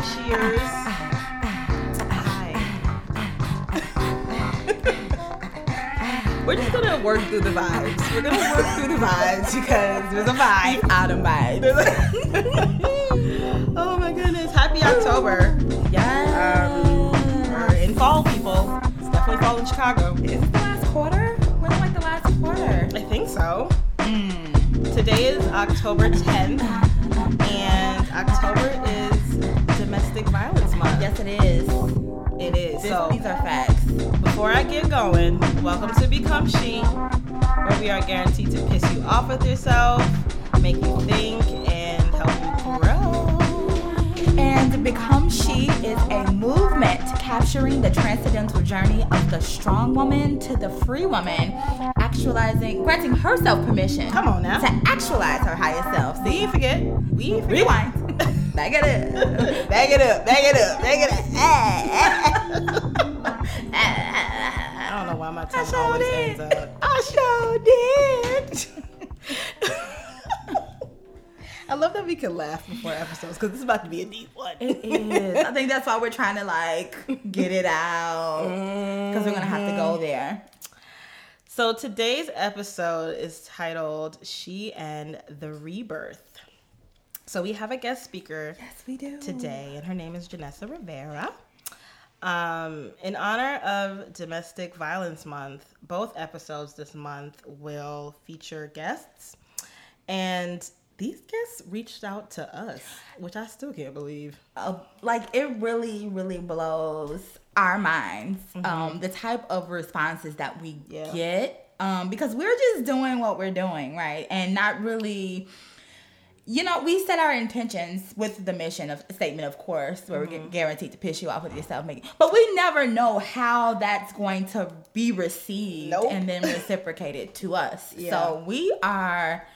Cheers. Hi. We're just gonna work through the vibes. We're gonna work through the vibes because there's a vibe. Out of vibes. oh my goodness. Happy October. Yes. Um, we're in fall, people. It's definitely fall in Chicago. Is it the last quarter? We're like the last quarter. I think so. Mm. Today is October 10th, and October is Domestic Violence Month. Yes, it is. It is. This, So these are facts. before I get going, welcome to Become She, where we are guaranteed to piss you off with yourself, make you think, and help you grow. And Become She is a movement capturing the transcendental journey of the strong woman to the free woman, actualizing, granting herself permission Come on now. to actualize her higher self. See, forget. We forget. rewind. Back it up. Back it up. Back it up. Back it up. I don't know why my tongue sure always did. ends up. I sure did. I love that we can laugh before episodes because this is about to be a deep one. It is. I think that's why we're trying to like get it out because we're gonna have to go mm-hmm. there. So today's episode is titled She and the Rebirth. So we have a guest speaker Yes, we do today, and her name is Janessa Rivera. Um, in honor of Domestic Violence Month, both episodes this month will feature guests. And these guests reached out to us, which I still can't believe. uh, like it really, really blows our minds. Um, the type of responses that we Yeah. get, um, because we're just doing what we're doing, right, and not really. You know, we set our intentions with the mission of statement, of course, where we're mm-hmm. guaranteed to piss you off with yourself making, but we never know how that's going to be received Nope. and then reciprocated to us. Yeah. So we are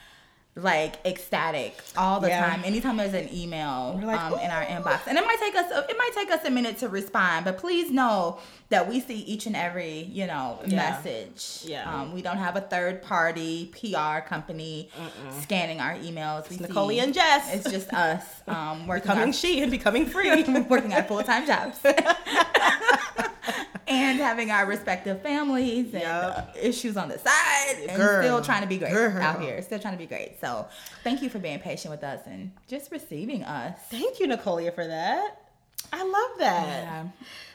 like ecstatic all the Yeah. time. Anytime there's an email like, um, in our inbox, and it might take us it might take us a minute to respond, but please know that we see each and every you know Yeah. message. Yeah. um, we don't have a third party PR company scanning our emails. We Nicole see, and Jess. It's just us um, working becoming our, she and becoming free. working our full time jobs. And having our respective families and Yup. uh, issues on the side, and Girl. still trying to be great Girl. out here. Still trying to be great. So, thank you for being patient with us and just receiving us. Thank you, Nicolia, for that. I love that. Yeah.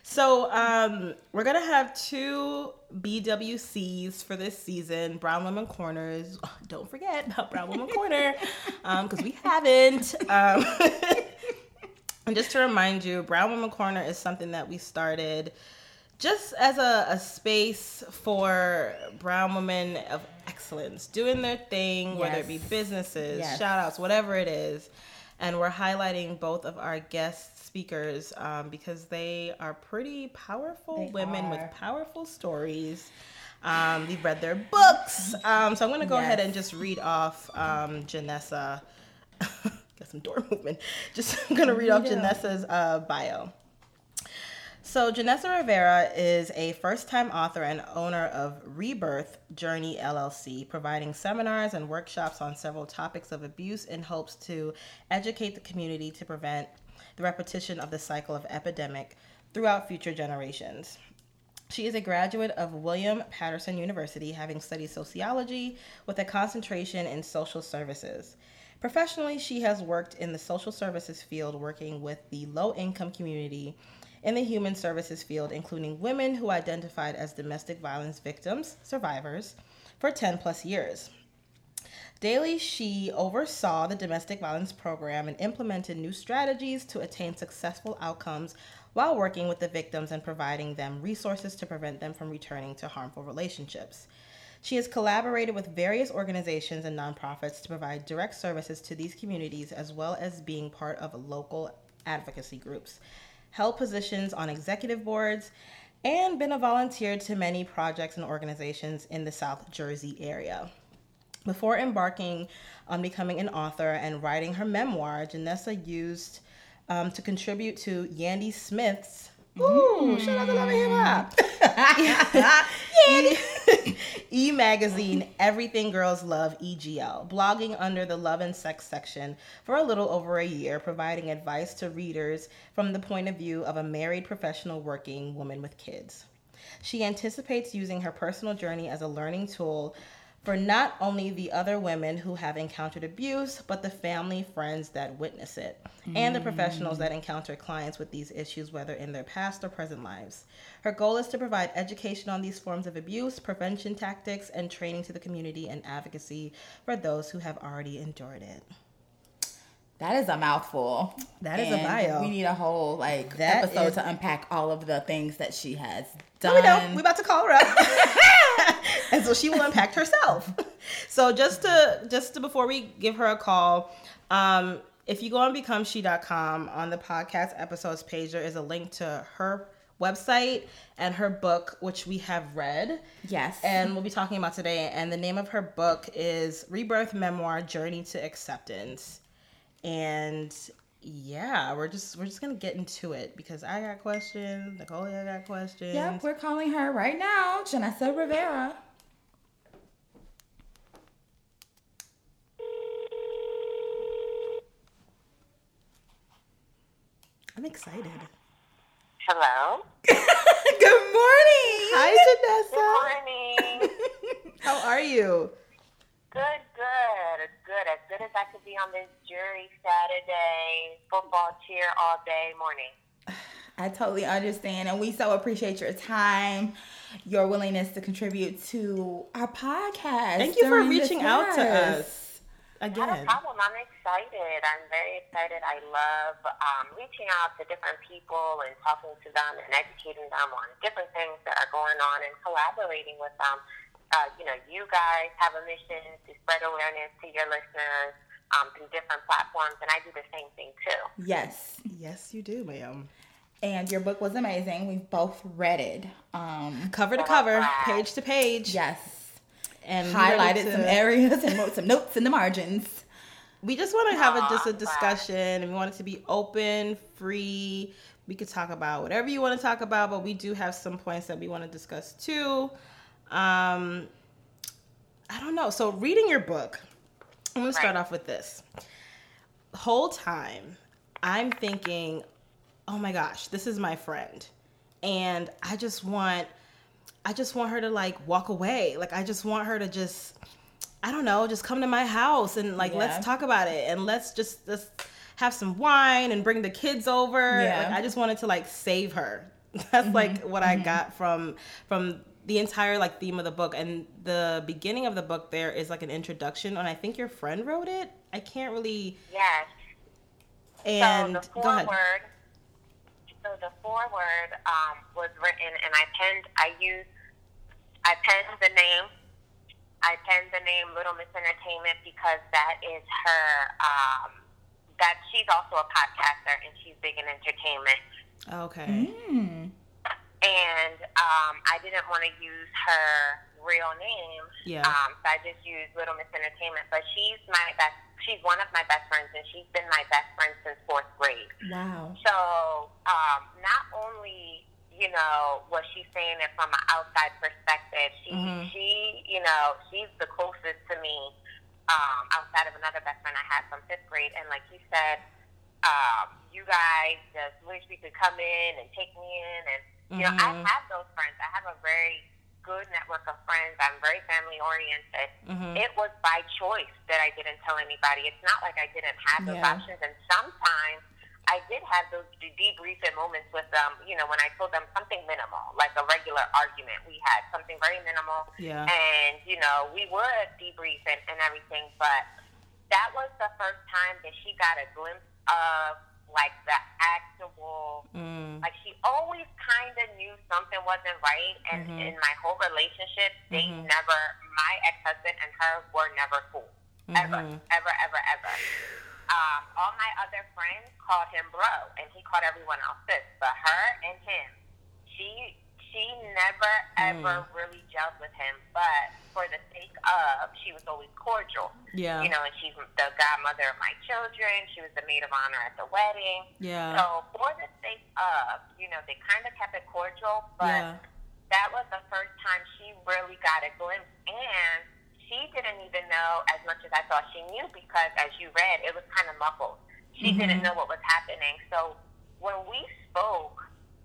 So, um, we're gonna have two BWCs for this season, Brown Women Corners. Don't forget about Brown Women Corner, because we haven't. Um, and just to remind you, Brown Women Corner is something that we started just as a, a space for brown women of excellence doing their thing, whether it be businesses, Yes. shout outs, whatever it is. And we're highlighting both of our guest speakers um, because they are pretty powerful They women with powerful stories. Um, we've read their books. Um, so I'm going to go ahead and just read off um, Janessa. Got some door movement. Just I'm going to read off Janessa's uh, bio. So, Janessa Rivera is a first time author and owner of Rebirth Journey LLC, providing seminars and workshops on several topics of abuse in hopes to educate the community to prevent the repetition of the cycle of epidemic throughout future generations. She is a graduate of William Paterson University, having studied sociology with a concentration in social services. Professionally, she has worked in the social services field, working with the low income community in the human services field, including women who identified as domestic violence victims, survivors, for 10 plus years. Daily, she oversaw the domestic violence program and implemented new strategies to attain successful outcomes while working with the victims and providing them resources to prevent them from returning to harmful relationships. She has collaborated with various organizations and nonprofits to provide direct services to these communities as well as being part of local advocacy groups, held positions on executive boards, and been a volunteer to many projects and organizations in the South Jersey area. Before embarking on becoming an author and writing her memoir, Janessa used um, to contribute to Yandy Smith's Ooh, shout out to Love Hip Hop. Mm-hmm. e, e Magazine, Everything Girls Love, EGL, blogging under the Love and Sex section for a little over a year, providing advice to readers from the point of view of a married professional working woman with kids. She anticipates using her personal journey as a learning tool for not only the other women who have encountered abuse, but the family, friends that witness it, mm. and the professionals that encounter clients with these issues, whether in their past or present lives. Her goal is to provide education on these forms of abuse, prevention tactics, and training to the community and advocacy for those who have already endured it. That is a mouthful. That is and a bio. We need a whole like that episode is... to unpack all of the things that she has done. we know. We're about to call her up. and so she will unpack herself. So just to just to before we give her a call, um, if you go on becomeshe.com on the podcast episodes page, there is a link to her website and her book, which we have read. Yes. And we'll be talking about today. And the name of her book is Rebirth Memoir Journey to Acceptance and yeah, we're just we're just gonna get into it because I got questions. Nicole, I got questions. Yep, we're calling her right now, Janessa Rivera. I'm excited. Hello. Good morning. Hi, Janessa. Good morning. How are you? Good, good, good. As good as I could be on this jury Saturday football cheer all day morning. I totally understand, and we so appreciate your time, your willingness to contribute to our podcast. Thank you for reaching out to us again. Not a problem. I'm excited. I'm very excited. I love um, reaching out to different people and talking to them and educating them on different things that are going on and collaborating with them uh, you know, you guys have a mission to spread awareness to your listeners um, through different platforms, and I do the same thing too. Yes, yes, you do, ma'am. And your book was amazing. We've both read it, um, cover to cover, page to page. Yes, and highlighted to... some areas and wrote some notes in the margins. We just want to have a, just a discussion, and we want it to be open, free. We could talk about whatever you want to talk about, but we do have some points that we want to discuss too. Um, I don't know. So reading your book, I'm gonna start right. off with this. The whole time, I'm thinking, oh my gosh, this is my friend, and I just want, I just want her to like walk away. Like I just want her to just, I don't know, just come to my house and like yeah. let's talk about it and let's just let's have some wine and bring the kids over. Yeah. Like I just wanted to like save her. That's mm-hmm. like what mm-hmm. I got from from the entire like theme of the book and the beginning of the book there is like an introduction and i think your friend wrote it? I can't really yes. And so the foreword so the foreword um, was written and i penned i used i penned the name. I penned the name little miss entertainment because that is her um, that she's also a podcaster and she's big in entertainment. Okay. Mm and um, I didn't want to use her real name. Yeah. Um, so I just used Little Miss Entertainment. But she's my best. She's one of my best friends, and she's been my best friend since fourth grade. Wow. So um, not only you know was she saying it from an outside perspective, she mm-hmm. she you know she's the closest to me um, outside of another best friend I had from fifth grade, and like you said. Um, you guys just wish we could come in and take me in and you know, mm-hmm. I have those friends. I have a very good network of friends. I'm very family oriented. Mm-hmm. It was by choice that I didn't tell anybody. It's not like I didn't have those yeah. options. And sometimes I did have those debriefing moments with them, you know, when I told them something minimal, like a regular argument we had, something very minimal. Yeah. And, you know, we would debrief and, and everything. But that was the first time that she got a glimpse of like the actual mm. like she always kind of knew something wasn't right and mm-hmm. in my whole relationship they mm-hmm. never my ex-husband and her were never cool mm-hmm. ever ever ever ever um, all my other friends called him bro and he called everyone else sis but her and him she she never ever Hmm. really gelled with him, but for the sake of, she was always cordial. Yeah. You know, and she's the godmother of my children. She was the maid of honor at the wedding. Yeah. So for the sake of, you know, they kind of kept it cordial, but Yeah. that was the first time she really got a glimpse, and she didn't even know as much as I thought she knew because, as you read, it was kind of muffled. She didn't know what was happening. So when we spoke,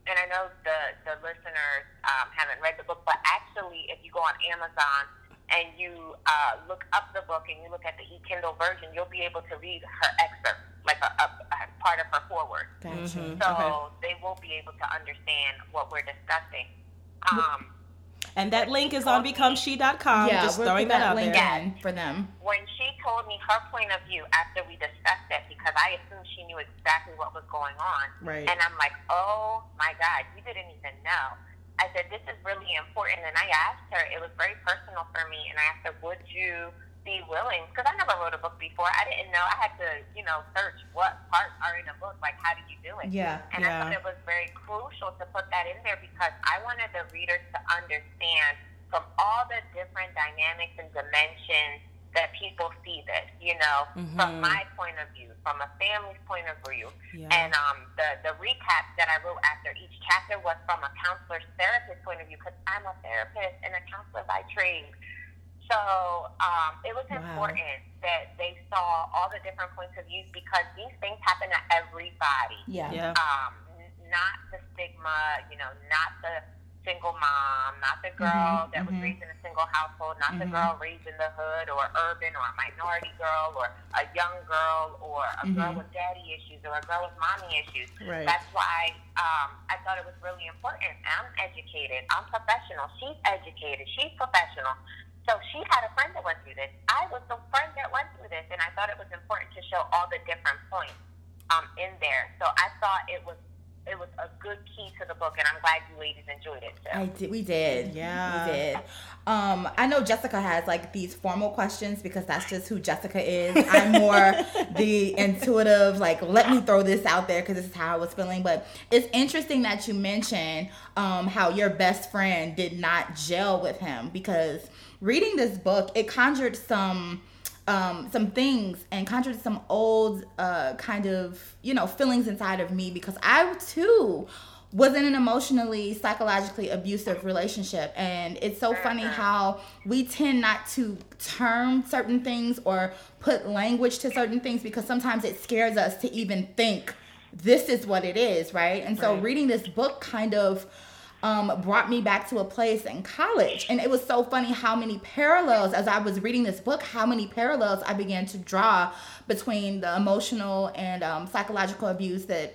and I know the haven't read the book, but actually, if you go on Amazon and you uh, look up the book and you look at the e-Kindle version, you'll be able to read her excerpt, like a, a, a part of her foreword. Gotcha. Mhm. So Okay. they will be able to understand what we're discussing. Um, And that link is on becomeshe.com. yeah, Just we'll throwing put that out link there. in for them. when she told me her point of view after we discussed it, because I assumed she knew exactly what was going on, Right. and I'm like, oh my God, you didn't even know. I said, this is really important, and I asked her, it was very personal for me, and I asked her, would you be willing, because I never wrote a book before, I didn't know, I had to, you know, search what parts are in a book, like how do you do it? Yeah. And Yeah. I thought it was very crucial to put that in there because I wanted the readers to understand from all the different dynamics and dimensions that people see this, you know, Mhm. from my point of view, from a family's point of view. Yeah. And um, the, the recap that I wrote after each chapter was from a counselor's therapist point of view because I'm a therapist and a counselor by trade. So um, it was Wow. important that they saw all the different points of view because these things happen to everybody Yeah. yeah. um, n- not the stigma, you know, not the single mom, not the girl Mhm, that was mhm. raised in a single household, not the Mhm. girl raised in the hood or urban or a minority girl or a young girl or a girl Mhm. with daddy issues or a girl with mommy issues. Right. That's why um, I thought it was really important. I'm educated. I'm professional. She's educated. She's professional. So she had a friend that went through this. I was the friend that went through this, and I thought it was important to show all the different points um, in there. So I thought it was it was a good key to the book, and I'm glad you ladies enjoyed it. So. I did. We did. Yeah. We did. Um, I know Jessica has like these formal questions because that's just who Jessica is. I'm more the intuitive, like let me throw this out there because this is how I was feeling. But it's interesting that you mentioned um, how your best friend did not gel with him because reading this book it conjured some um, some things and conjured some old uh, kind of you know feelings inside of me because I too was in an emotionally psychologically abusive relationship. And it's so funny how we tend not to term certain things or put language to certain things because sometimes it scares us to even think this is what it is right? And so Right. reading this book kind of um, brought me back to a place in college. And it was so funny how many parallels, as I was reading this book, how many parallels I began to draw between the emotional and um, psychological abuse that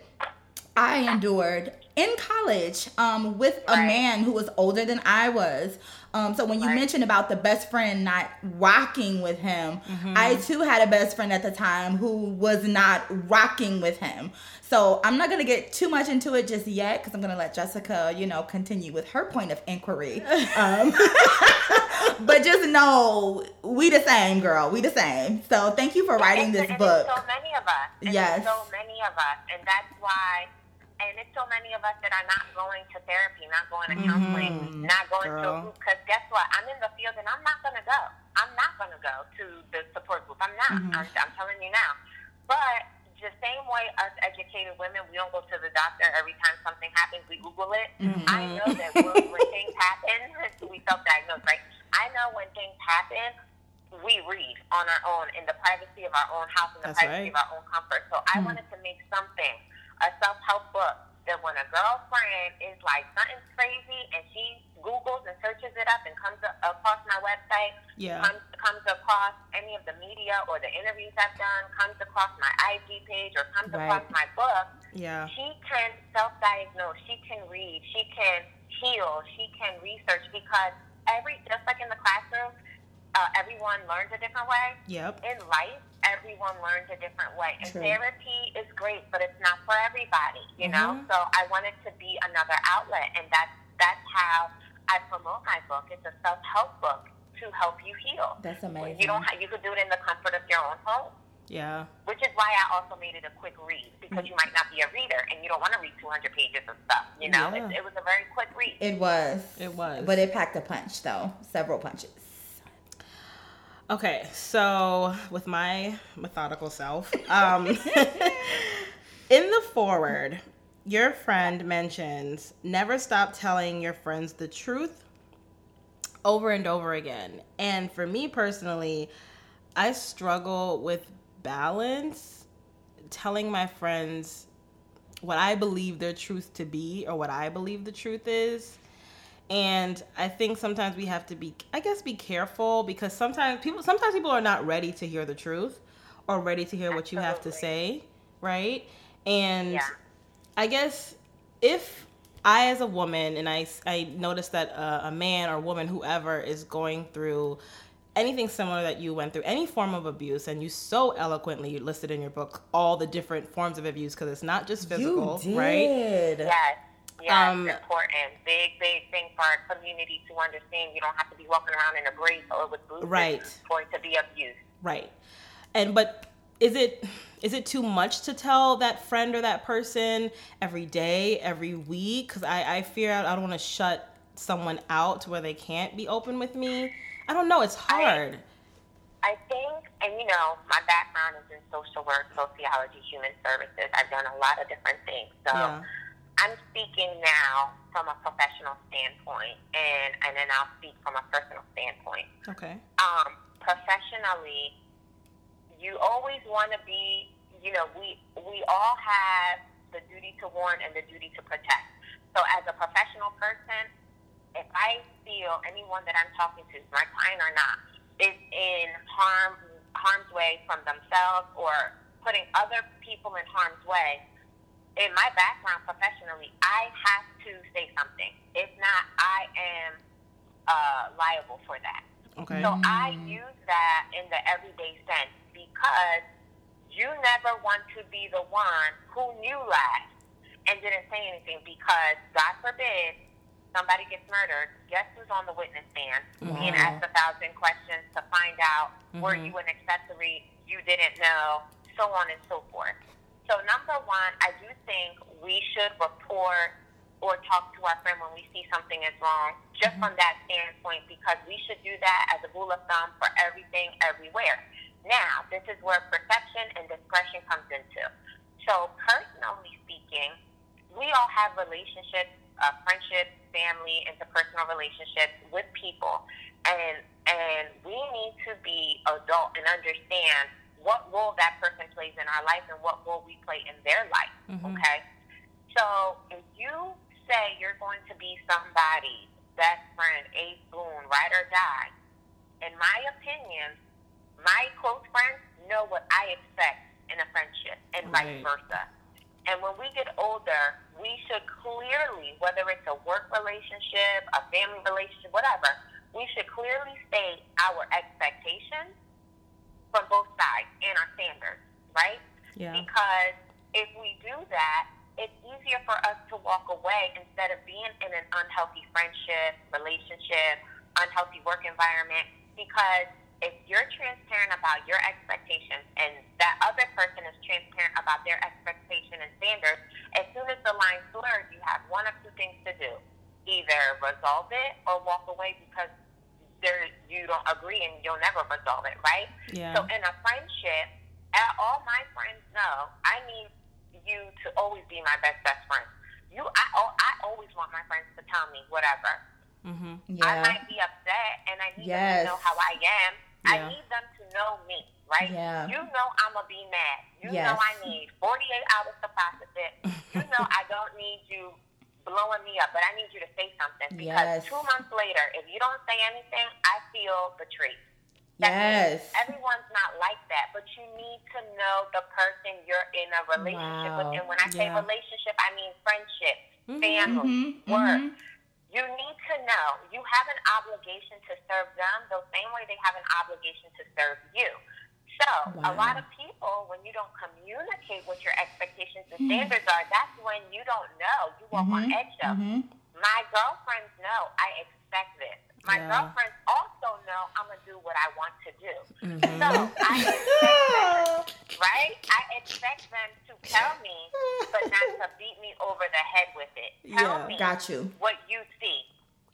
I endured in college um, with a Right. man who was older than I was. Um, so when you Right. mentioned about the best friend not rocking with him, I too had a best friend at the time who was not rocking with him. So I'm not gonna get too much into it just yet because I'm gonna let Jessica, you know, continue with her point of inquiry. Um, but just know we the same, girl. We the same. So thank you for writing this book. So many of us. And Yes. So many of us, and that's why. And it's so many of us that are not going to therapy, not going to counseling, not going to a girl. group. Because guess what? I'm in the field, and I'm not going to go. I'm not going to go to the support group. I'm not. I'm, I'm telling you now. But the same way us educated women, we don't go to the doctor every time something happens. We Google it. Mm-hmm. I know that when, when things happen, we self-diagnose, right? I know when things happen, we read on our own in the privacy of our own house, in the That's privacy right. of our own comfort. So I hmm. wanted to make something, a self-help book, that when a girlfriend is like something's crazy and she Googles and searches it up and comes across my website, Yeah. comes, comes across any of the media or the interviews I've done, comes across my IG page or comes Right. across my book, Yeah. she can self-diagnose, she can read, she can heal, she can research because every just like in the classroom, uh, everyone learns a different way. Yep. In life, everyone learns a different way, and True. therapy is great, but it's not for everybody, you know. Mhm. So I wanted to be another outlet, and that's that's how I promote my book. It's a self-help book to help you heal. That's amazing. You don't. Ha- you could do it in the comfort of your own home. Yeah. Which is why I also made it a quick read because you might not be a reader and you don't want to read 200 pages of stuff. You know, Yeah. it, it was a very quick read. It was. It was. But it packed a punch, though. Several punches. Okay, so with my methodical self, um, in the forward, your friend mentions never stop telling your friends the truth over and over again. And for me personally, I struggle with balance telling my friends what I believe their truth to be or what I believe the truth is. And I think sometimes we have to be I guess be careful because sometimes people sometimes people are not ready to hear the truth or ready to hear what you have to say, right? And Yeah. I guess if I, as a woman, and I, I notice that uh, a man or woman, whoever, is going through anything similar that you went through, any form of abuse, and you so eloquently listed in your book all the different forms of abuse, because it's not just physical, you right? did. Yes. Yes, Um, important. Big, big thing for our community to understand. You don't have to be walking around in a brace or with boots Right. for it to be abused. Right. And but is it is it too much to tell that friend or that person every day, every week? Because I, I fear I don't want to shut someone out to where they can't be open with me. I don't know. It's hard. I think, and you know, my background is in social work, sociology, human services. I've done a lot of different things. So yeah. I'm speaking now from a professional standpoint, and, and then I'll speak from a personal standpoint. Okay. um, professionally, you always want to be, you know, we we all have the duty to warn and the duty to protect. So as a professional person, if I feel anyone that I'm talking to, my client or not, is in harm harm's way from themselves or putting other people in harm's way, in my background professionally, I have to say something. If not, I am uh, liable for that. Okay. So I use that in the everyday sense because you never want to be the one who knew last and didn't say anything because, God forbid, somebody gets murdered. Guess who's on the witness stand? Being asked a thousand questions to find out were Mhm. you an accessory you didn't know, so on and so forth. So number one, I do think we should report or talk to our friend when we see something is wrong, just from that standpoint, because we should do that as a rule of thumb for everything, everywhere. Now, this is where perception and discretion comes into. So, personally speaking, we all have relationships, uh, friendships, family, interpersonal relationships with people, and and we need to be adult and understand what role that person plays in our life and what role we play in their life. Mhm. Okay, so if you say you're going to be somebody's best friend, a boon, ride or die, in my opinion, my close friends know what I expect in a friendship and Right. vice versa. And when we get older, we should clearly, whether it's a work relationship, a family relationship, whatever, we should clearly state our expectations from both sides and our standards, right? Yeah. Because if we do that, it's easier for us to walk away instead of being in an unhealthy friendship, relationship, unhealthy work environment. Because if you're transparent about your expectations and that other person is transparent about their expectation and standards, as soon as the line's blurred, you have one of two things to do. Either resolve it or walk away because there you don't agree and you'll never resolve it, right? Yeah. So in a friendship, uh, all my friends know I need you to always be my best best friend. You, I, oh, I always want my friends to tell me whatever. mm-hmm. Yeah. I might be upset, and I need Yes. them to know how I am. I need them to know me, right? Yeah. You know I'm gonna be mad. You Yes. know I need 48 hours to process it. You know I don't need you blowing me up, but I need you to say something because Yes. two months later, if you don't say anything, I feel betrayed. That Yes. Everyone's not like that, but you need to know the person you're in a relationship Wow. with. And when I say relationship, I mean friendship, Mhm. family, Mhm, work. mhm. You need to know you have an obligation to serve them the same way they have an obligation to serve you. So, Wow. a lot of people, when you don't communicate what your expectations and Hmm. standards are, that's when you don't know. You walk on Mhm, eggshells. mhm. My girlfriends know I expect this. My Yeah. girlfriends also know, I'm gonna do what I want to do. So I expect them, right? I expect them to tell me, but not to beat me over the head with it. Tell Yeah, me got you. what you see.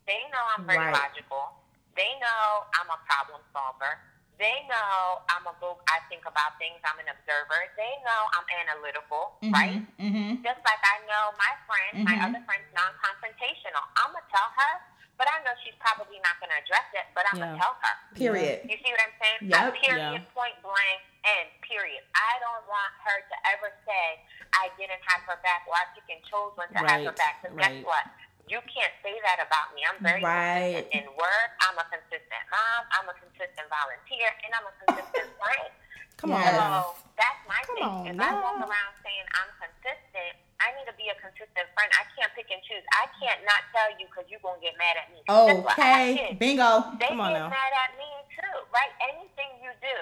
They know I'm very Right. logical. They know I'm a problem solver. They know I'm a book. I think about things. I'm an observer. They know I'm analytical, right? Mm-hmm. Just like I know my friend, my Mhm. other friend's non-confrontational. I'm gonna tell her, but I know she's probably not gonna address it. But I'm Yeah. gonna tell her. Period. You see what I'm saying? Yep. A period, Yeah. point blank, end. Period. I don't want her to ever say I didn't have her back or I pick and chose when to have her back. Because guess what? You can't say that about me. I'm very Right. consistent in work. I'm a consistent mom. I'm a consistent volunteer, and I'm a consistent friend. Come Yes. on. So that's my Come thing. on if I walk around saying I'm consistent, I need to be a consistent friend. I can't pick and choose. I can't not tell you because you're gonna get mad at me. Guess what? I have Okay. Bingo. They Come on get now. mad at me too, right? Anything you do.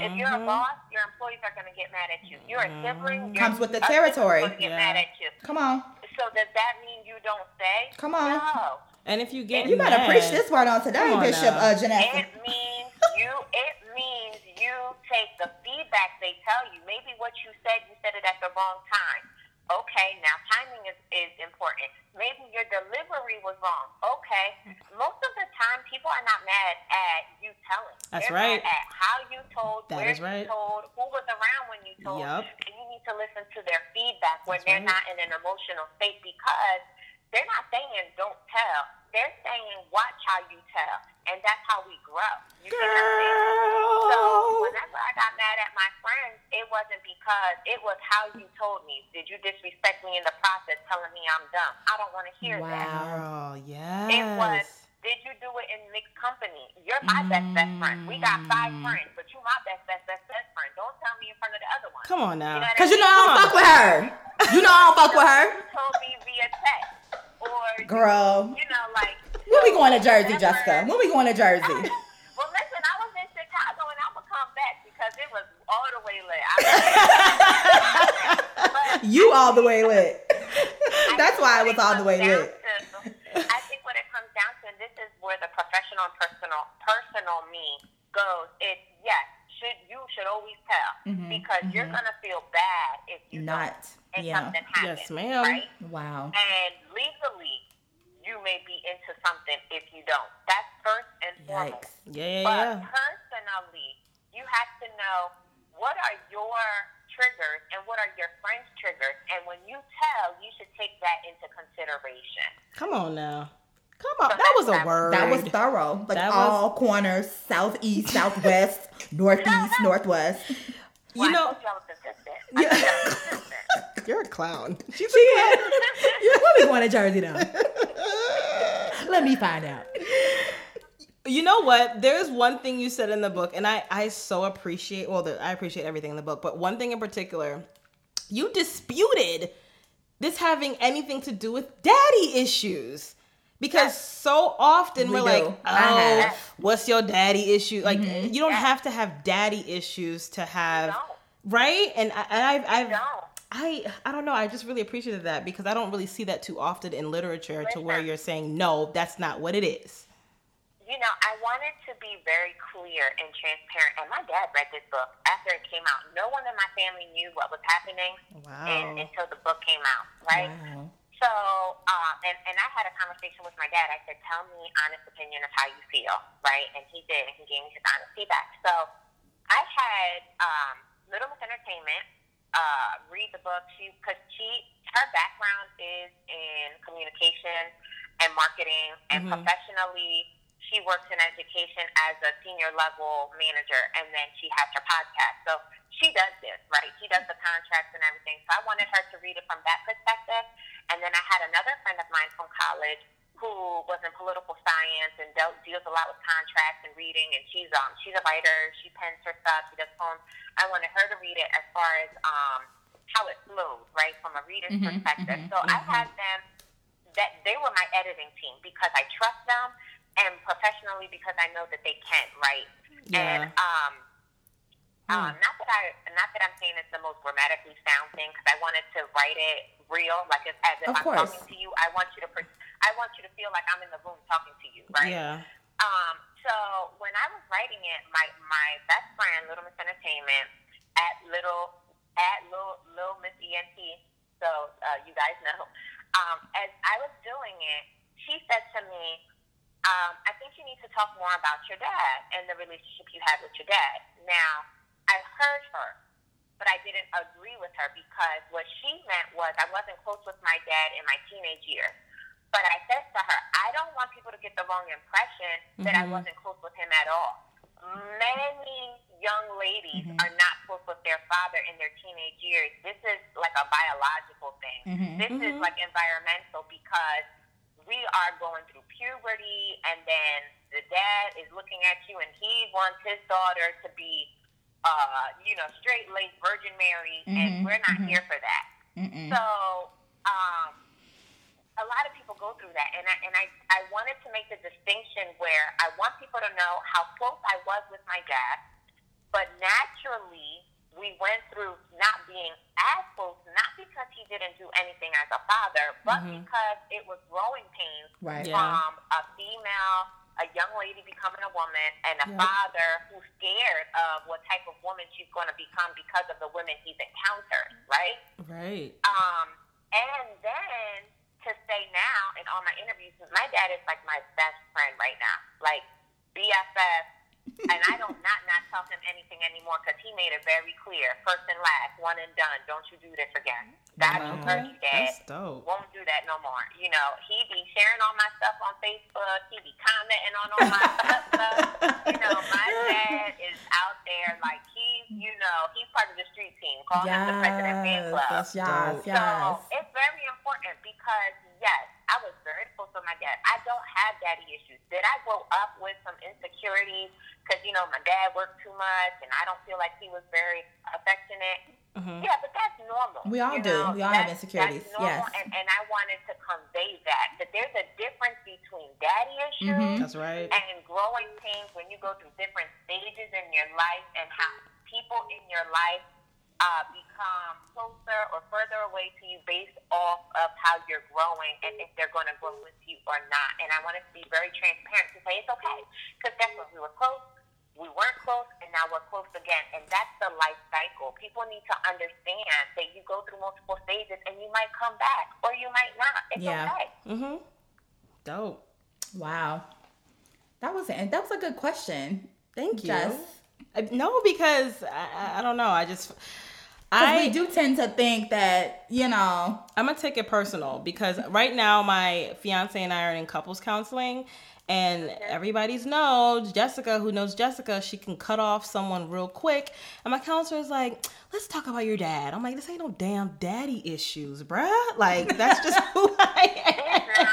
If you're a Mhm. boss, your employees are gonna get mad at you. You're a sibling. your Comes with the territory. Get Yeah. mad at you. Come on. So does that mean you don't say? Come on. No. And if you get You better mad, preach this word on today, on Bishop now. uh, Janessa. It means you. It means you take the feedback they tell you. Maybe what you said, you said it at the wrong time. Okay, now timing is, is important. Maybe your delivery was wrong. Okay, most of the time people are not mad at you telling. That's They're right. Mad at how you told, That where is right. you told, who was around when you told, Yup. and you need to listen to their feedback when That's they're right. not in an emotional state because they're not saying don't tell. They're saying watch how you tell, and that's how we grow. You see what I'm saying? So whenever I got mad at my friends, it wasn't because it was how you told me. Did you disrespect me in the process, telling me I'm dumb? I don't want to hear that. Girl, yes. It was. Did you do it in mixed company? You're my best best friend. We got five Mm. friends, but you my best best best best friend. Don't tell me in front of the other one. Come on now. You know you know I don't fuck with her. You know I don't fuck with her. You told me via text, or Girl. you know, like When we going to Jersey, whatever- Jessica? When we going to Jersey? well, listen, I was in Chicago and I'm gonna come back because it was all the way lit. You all the way lit. That's why it what was all the way lit. to- I think what it comes down to, and this is where the professional and personal personal me goes. It's yes, should you should always tell Mhm, because you're gonna feel bad if you Not. don't and Yeah. something happens. Yes, ma'am. Right? Wow. And legally, you may be into something if you don't. That's first and foremost. Yikes. Yeah, yeah, But yeah. personally, you have to know what are your triggers and what are your friends' triggers. And when you tell, you should take that into consideration. Come on now. Come on. That was a word. That was thorough. Like That was- all corners, southeast, southwest, northeast, northwest. you Well, I know, told you I was consistent. I told you I was consistent. you're a clown. She's She is. when we going to Jersey though? Let me find out. You know what? There's one thing you said in the book, and I I so appreciate. Well, the, I appreciate everything in the book, but one thing in particular, you disputed this having anything to do with daddy issues. Because so often We are like, oh. Mm-hmm. what's your daddy issue? Like, you don't have to have daddy issues to have, right? And, I, I've, I've. I I don't know. I just really appreciated that because I don't really see that too often in literature to where you're saying no, that's not what it is. You know, I wanted to be very clear and transparent. And my dad read this book after it came out. No one in my family knew what was happening Wow. and, until the book came out, right? Wow. So, uh, and, and I had a conversation with my dad. I said, tell me honest opinion of how you feel, right? And he did, and he gave me his honest feedback. So I had um, Little Miss Entertainment uh, read the book. She, because she, her background is in communication and marketing, and Mhm. professionally, she works in education as a senior level manager, and then she has her podcast. So she does this, right? She does the contracts and everything. So I wanted her to read it from that perspective. And then I had another friend of mine from college who was in political science and dealt, deals a lot with contracts and reading. And she's um she's a writer. She pens her stuff. She does poems. I wanted her to read it as far as um how it flows, right, from a reader's Mhm, perspective. mhm, so I had them that they were my editing team because I trust them and professionally because I know that they can, right? And Yeah. um, um, Hmm. not that I, not that I'm saying it's the most grammatically sound thing, because I wanted to write it real, like as, as if Of I'm course. talking to you. I want you to, per- I want you to feel like I'm in the room talking to you, right? Yeah. Um, so when I was writing it, my my best friend, Little Miss Entertainment, at Little at Little Little Miss ENT, so uh, you guys know, um, as I was doing it, she said to me, um, "I think you need to talk more about your dad and the relationship you had with your dad." Now, I heard her, but I didn't agree with her because what she meant was I wasn't close with my dad in my teenage years. But I said to her, I don't want people to get the wrong impression that I mm-hmm. wasn't close with him at all. Many young ladies mm-hmm. are not close with their father in their teenage years. This is like a biological thing. Mm-hmm. This is like environmental because we are going through puberty and then the dad is looking at you and he wants his daughter to be uh, you know, straight laced Virgin Mary and we're not here for that. Mm-mm. So, um, a lot of people go through that, and I and I I wanted to make the distinction where I want people to know how close I was with my dad, but naturally we went through not being as close, not because he didn't do anything as a father, but because it was growing pains Right. Yeah. from a female, a young lady becoming a woman, and a Yeah. father who's scared of what type of woman she's going to become because of the women he's encountered, right? Right. Um, and then to say now in all my interviews, my dad is like my best friend right now, like BFF. And I don't not not tell him anything anymore because he made it very clear, first and last, one and done. Don't you do this again. Got you, Okay. Kirby Dad. That's dope. Won't do that no more. You know, he be sharing all my stuff on Facebook. He be commenting on all my stuff. You know, my dad is out there like he's, you know, he's part of the street team. Call him the president fan Yes, club. That's yes, dope. yes. So it's very important because yes, I was very close with my dad. I don't have daddy issues. Did I grow up with some insecurities? Because you know my dad worked too much, and I don't feel like he was very affectionate. Mhm. Yeah, but that's normal. We all you do. know? We all have insecurities, That's normal, yes. and, and I wanted to convey that that there's a difference between daddy issues Mhm. That's right. and growing pains when you go through different stages in your life and how people in your life uh, become closer or further away to you based off of how you're growing and if they're going to grow with you or not. And I wanted to be very transparent to say it's okay because guess what? We were close, we weren't close, and now we're close again. And that's the life cycle. People need to understand that you go through multiple stages and you might come back or you might not. It's Yeah. okay. Mhm. Dope. Wow. That was a, that was a good question. Thank you. Jess. No, because I, I- I don't know. I just I we do tend to think that, you know, I'm gonna take it personal because right now my fiance and I are in couples counseling, and everybody's knows Jessica, who knows Jessica, she can cut off someone real quick. And my counselor is like, "Let's talk about your dad." I'm like, "This ain't no damn daddy issues, bruh. Like that's just who I am.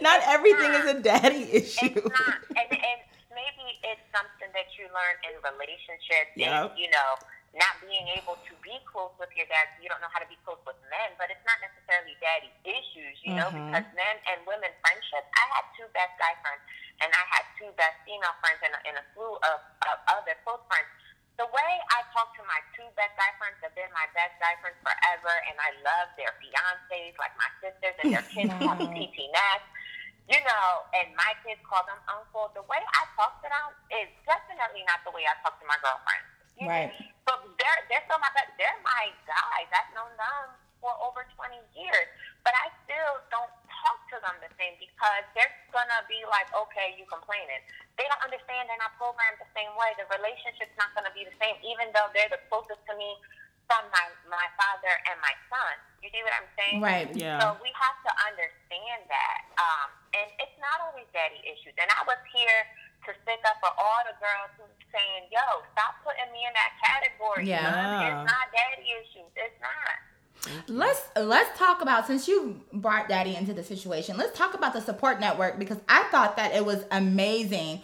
not. Not everything is a daddy issue." It's not, and, and maybe it's something that you learn in relationships. Yep. And, you know, not being able to be close with your dad. You don't know how to be close with men, but it's not necessarily daddy issues. You know, Mhm. because men and women friendships. I had two best guy friends, and I had two best female friends, and a, and a slew of, of other close friends. The way I talk to my two best guy friends have been my best guy friends forever, and I love their fiancés, like my sisters, and their kids call me PT Nash you know, and my kids call them uncle. The way I talk to them is definitely not the way I talk to my girlfriends. You- Right. But they're they're still my best. They're my guys. I've known them for over twenty years, but I still don't talk to them the same because they're gonna be like, okay, you complaining. They don't understand they're not programmed the same way. The relationship's not gonna be the same, even though they're the closest to me from my my father and my son. You see what I'm saying? right. Yeah. So we have to understand that. Um, and it's not always daddy issues. And I was here to stick up for all the girls who saying, yo, stop putting me in that category. Yeah. Yeah. It's not daddy issues. It's not. Let's let's talk about since you brought Daddy into the situation. Let's talk about the support network because I thought that it was amazing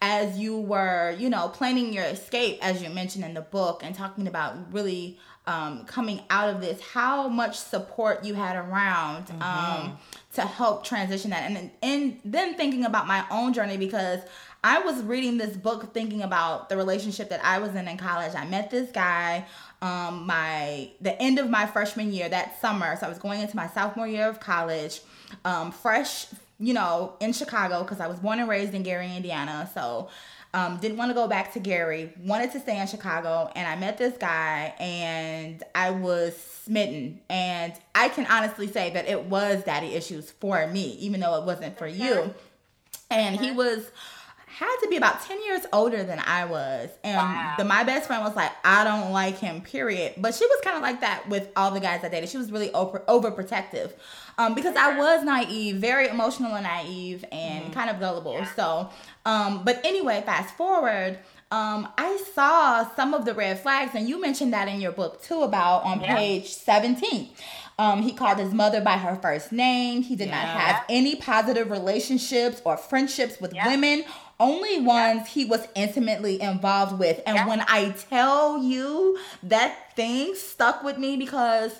as you were, you know, planning your escape as you mentioned in the book and talking about really um, coming out of this. How much support you had around um, to help transition that, and and then thinking about my own journey because I was reading this book thinking about the relationship that I was in in college. I met this guy um my the end of my freshman year that summer so i was going into my sophomore year of college um fresh you know, in Chicago because I was born and raised in Gary, Indiana. So um, didn't want to go back to Gary, wanted to stay in Chicago, and I met this guy, and I was smitten. And I can honestly say that it was daddy issues for me, even though it wasn't for you. And he was had to be about 10 years older than I was. And wow. the, my best friend was like, I don't like him, period. But she was kind of like that with all the guys I dated. She was really over overprotective um, because I was naive, very emotional and naive and mm-hmm. kind of gullible. Yeah. So, um, but anyway, fast forward. Um, I saw some of the red flags, and you mentioned that in your book too, about on yeah. page 17. Um, he called his mother by her first name. He did yeah. not have any positive relationships or friendships with yeah. women only ones he was intimately involved with. And yeah. when I tell you that thing stuck with me because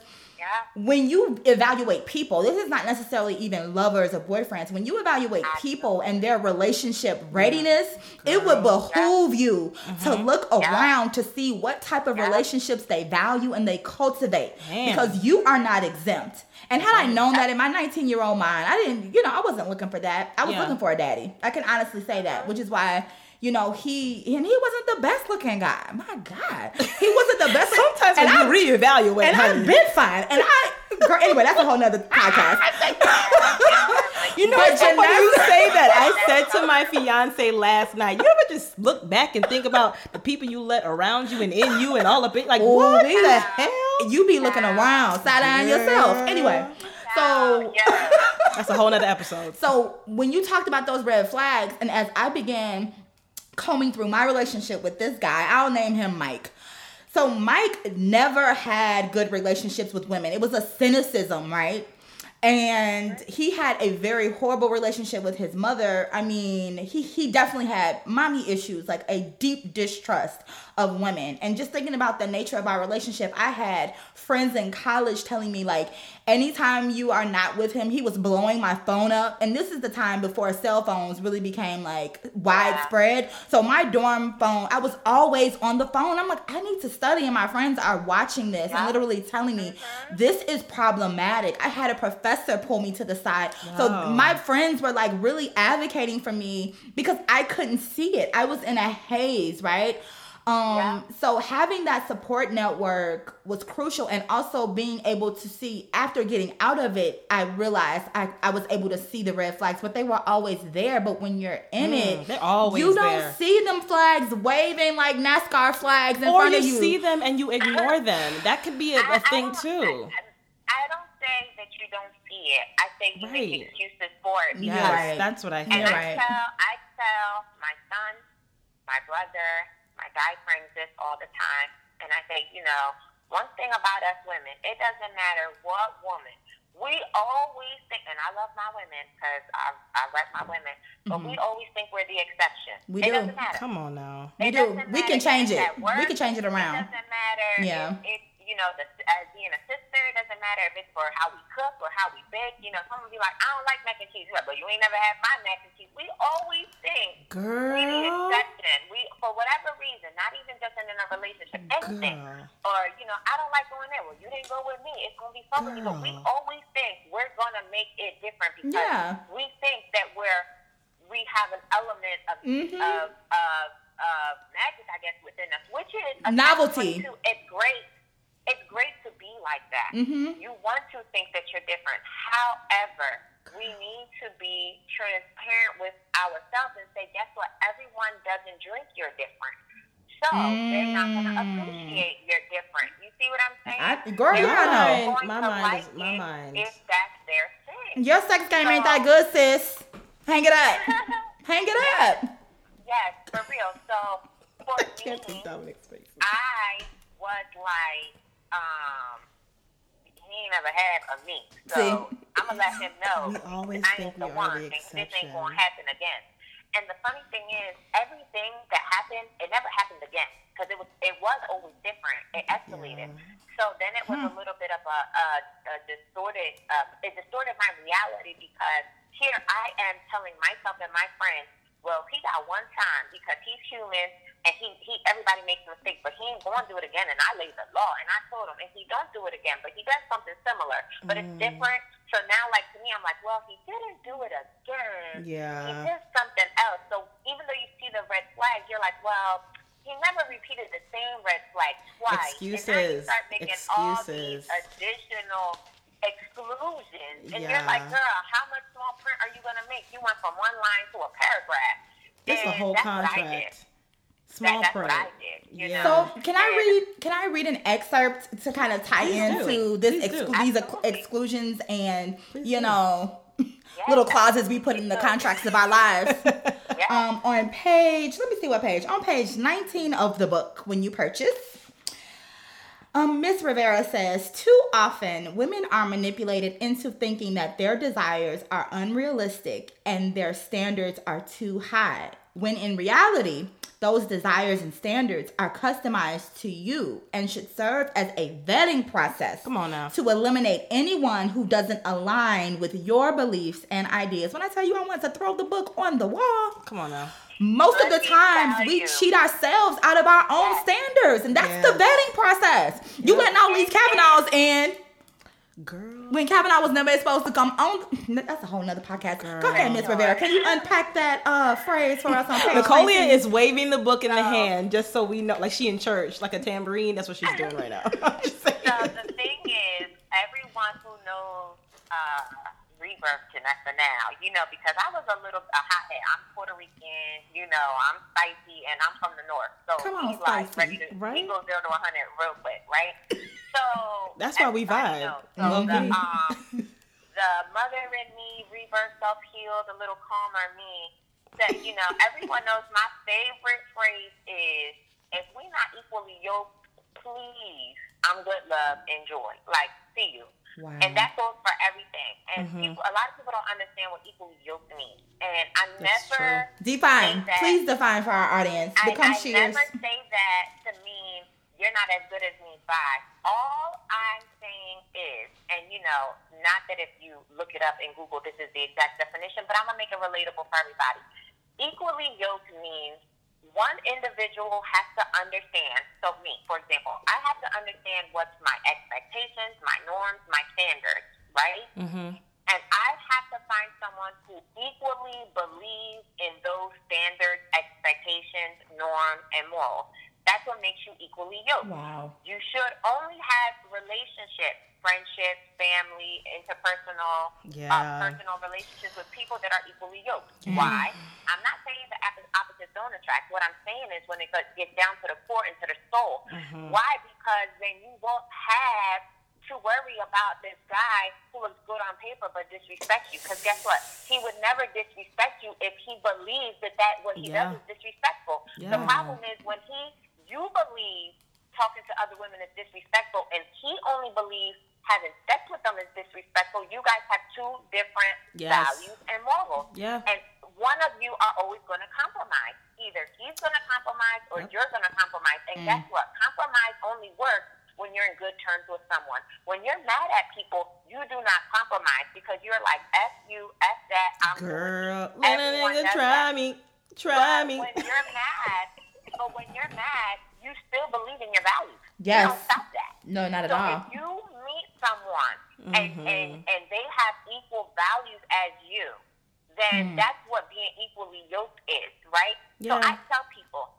yeah. when you evaluate people, this is not necessarily even lovers or boyfriends. When you evaluate people and their relationship readiness, it would behoove you mm-hmm. to look around to see what type of relationships they value and they cultivate because you are not exempt. And had I known that in my 19 year old mind, I didn't, you know, I wasn't looking for that. I was yeah. looking for a daddy. I can honestly say that, which is why you know, he and he wasn't the best looking guy. My God, he wasn't the best. Sometimes when and you I, reevaluate, and honey. I've been fine, and I. Girl, anyway, that's a whole nother podcast. you know, but when you say that, I said to my fiance last night, "You ever just look back and think about the people you let around you and in you and all of it? Like, Ooh, what the hell? You be looking around, side eyeing yourself. Anyway, so that's a whole nother episode. So when you talked about those red flags, and as I began combing through my relationship with this guy, I'll name him Mike. So Mike never had good relationships with women. It was a cynicism, right? and he had a very horrible relationship with his mother. I mean, he he definitely had mommy issues, like a deep distrust of women. And just thinking about the nature of our relationship, I had friends in college telling me like anytime you are not with him, he was blowing my phone up. And this is the time before cell phones really became like widespread. So my dorm phone, I was always on the phone. I'm like, I need to study. And my friends are watching this and literally telling me mm-hmm. this is problematic. I had a professor pull me to the side. So my friends were like really advocating for me because I couldn't see it. I was in a haze, right? Um, yeah. so having that support network was crucial and also being able to see after getting out of it, I realized I, I was able to see the red flags, but they were always there. But when you're in mm, it, they're always you don't there. see them flags waving like NASCAR flags in or front of you. you see them and you ignore them. That could be a, a thing too. I, I don't say that you don't see it. I say you right. make excuses for it. Yes, right. that's what I feel. And I tell, I tell my son, my brother, guy friends this all the time, and I say, you know, one thing about us women, it doesn't matter what woman. We always think, and I love my women because I, I my women, but mm-hmm. we always think we're the exception. We it do. Doesn't matter. Come on now. We it do. We can change it. We can change it around. It doesn't matter. Yeah. You know, the, as being a sister, it doesn't matter if it's for how we cook or how we bake. You know, some of you like, I don't like mac and cheese. Like, but you ain't never had my mac and cheese. We always think Girl. we need exception. We, for whatever reason, not even just in a relationship, anything. Girl. Or, you know, I don't like going there. Well, you didn't go with me. It's going to be fun with you. But we always think we're going to make it different because yeah. we think that we're, we have an element of, mm-hmm. of, of, of magic, I guess, within us, which is a novelty. It's great it's great to be like that. Mm-hmm. You want to think that you're different. However, we need to be transparent with ourselves and say, guess what? Everyone doesn't drink you're different. So mm. they're not going to appreciate you're different. You see what I'm saying? I, girl, you know. My mind is my mind. If that's their thing. Your sex game so, ain't that good, sis. Hang it up. Hang it up. Yes, for real. So for me, I was like um, he ain't never had a me. So See? I'm gonna let him know we always I think ain't the one, the and this ain't gonna happen again. And the funny thing is, everything that happened, it never happened again because it was it was always different. It escalated. Yeah. So then it was hmm. a little bit of a, a, a distorted. Uh, it distorted my reality because here I am telling myself and my friends, well, he got one time because he's human and he, he everybody makes mistakes, but he ain't going to do it again. And I laid the law, and I told him, if he don't do it again, but he does something similar, but mm. it's different. So now, like to me, I'm like, well, he didn't do it again. Yeah. He did something else. So even though you see the red flag, you're like, well, he never repeated the same red flag twice. And now you Excuses. start making all Excuses. these additional exclusions, and you're like, girl, how much small print are you gonna make? You went from one line to a paragraph. It's a whole that's what I did. Contract. Small that's print. what I did, you yeah. know? So can I read? Can I read an excerpt to kind of tie Please do. into this exclu- these ex- exclusions and Please you do. know Yes, little clauses we put in the contracts of our lives? Yes. um, on page, let me see what page. On page 19 of the book, when you purchase. Um, Miss Rivera says, too often women are manipulated into thinking that their desires are unrealistic and their standards are too high, when in reality, those desires and standards are customized to you and should serve as a vetting process Come on now. to eliminate anyone who doesn't align with your beliefs and ideas. When I tell you I want to throw the book on the wall, Come on now. most of the times we you. cheat ourselves out of our own standards, and that's Yeah. the vetting process. You Yep. letting all these Kavanaughs in Girl. When Kavanaugh was never supposed to come on. That's a whole nother podcast. Go ahead, Miss Rivera. Can you unpack that uh, phrase for us on page Nicolia is waving the book in the No. hand just so we know, like she in church, like a tambourine. That's what she's doing right now. I'm just saying. So the thing is, everyone who knows uh, Rebirth Janessa now, you know, because I was a little a hothead. I'm Puerto Rican, you know, I'm spicy, and I'm from the north. So Come on, he's like spicy, ready to right? he goes zero to 100 real quick, right? So That's why we vibe. knows. So Mhm. the um, the mother in me, rebirth, self healed, a little calmer me. That you know, everyone knows my favorite phrase is, "If we not equally yoked, please, I'm good, love, enjoy. Like, see you." Wow. And that goes for everything. And Mhm. people, a lot of people don't understand what equally yoked means. And I That's never define. that- Please define for our audience. I, Become I cheers. never say that to mean you're not as good as me by. All I'm saying is, and you know, not that if you look it up in Google, this is the exact definition, but I'm gonna make it relatable for everybody. Equally yoked means one individual has to understand. So me, for example, I have to understand what's my expectations, my norms, my standards, right? Mm-hmm. And I have to find someone who equally believes in those standards, expectations, norms, and morals. That's what makes you equally yoked. Wow. You should only have relationships, friendships, family, interpersonal, Yeah. uh, personal relationships with people that are equally yoked. Why? I'm not saying the oppo- opposites don't attract. What I'm saying is when it gets down to the core and to the soul. Mhm. Why? Because then you won't have to worry about this guy who looks good on paper but disrespects you. Because guess what? He would never disrespect you if he believes that that what he Yeah. does is disrespectful. The problem is when he, you believe talking to other women is disrespectful, and he only believes having sex with them is disrespectful. You guys have two different Yes. values and morals. Yeah. And one of you are always going to compromise. Either he's going to compromise or Yep. you're going to compromise. And Mm. guess what? Compromise only works when you're in good terms with someone. When you're mad at people, you do not compromise because you're like, F you, F that, I'm Girl, let a nigga try that. me. Try But me. when you're mad, but when you're mad, you still believe in your values. Yes. You don't stop that. No, not at So all. if you meet someone and, Mhm. and, and they have equal values as you, then Mm. that's what being equally yoked is, right? So I tell people,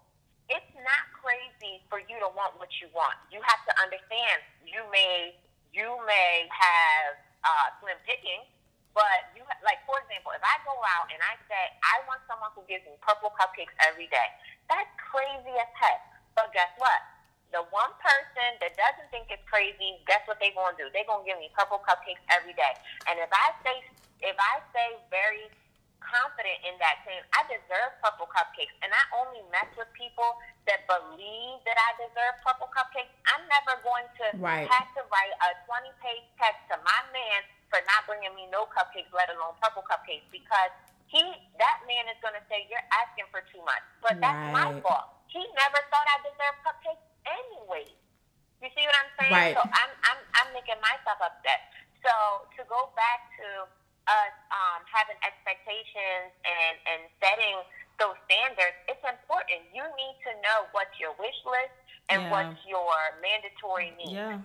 it's not crazy for you to want what you want. You have to understand you may you may have uh, slim pickings, but you ha- like for example, if I go out and I say I want someone who gives me purple cupcakes every day, that's crazy as heck. But guess what? The one person that doesn't think it's crazy, guess what they're gonna do? They're gonna give me purple cupcakes every day. And if I say if I say very confident in that saying I deserve purple cupcakes and I only mess with people that believe that I deserve purple cupcakes, I'm never going to Right. have to write a 20 page text to my man for not bringing me no cupcakes, let alone purple cupcakes, because he that man is going to say you're asking for too much. But that's my fault. He never thought I deserved cupcakes anyway. You see what I'm saying? Right. So I'm I'm I'm making myself upset. So to go back to us um, having expectations and and setting those standards, it's important. You need to know what's your wish list and Yeah. what's your mandatory needs. Yeah.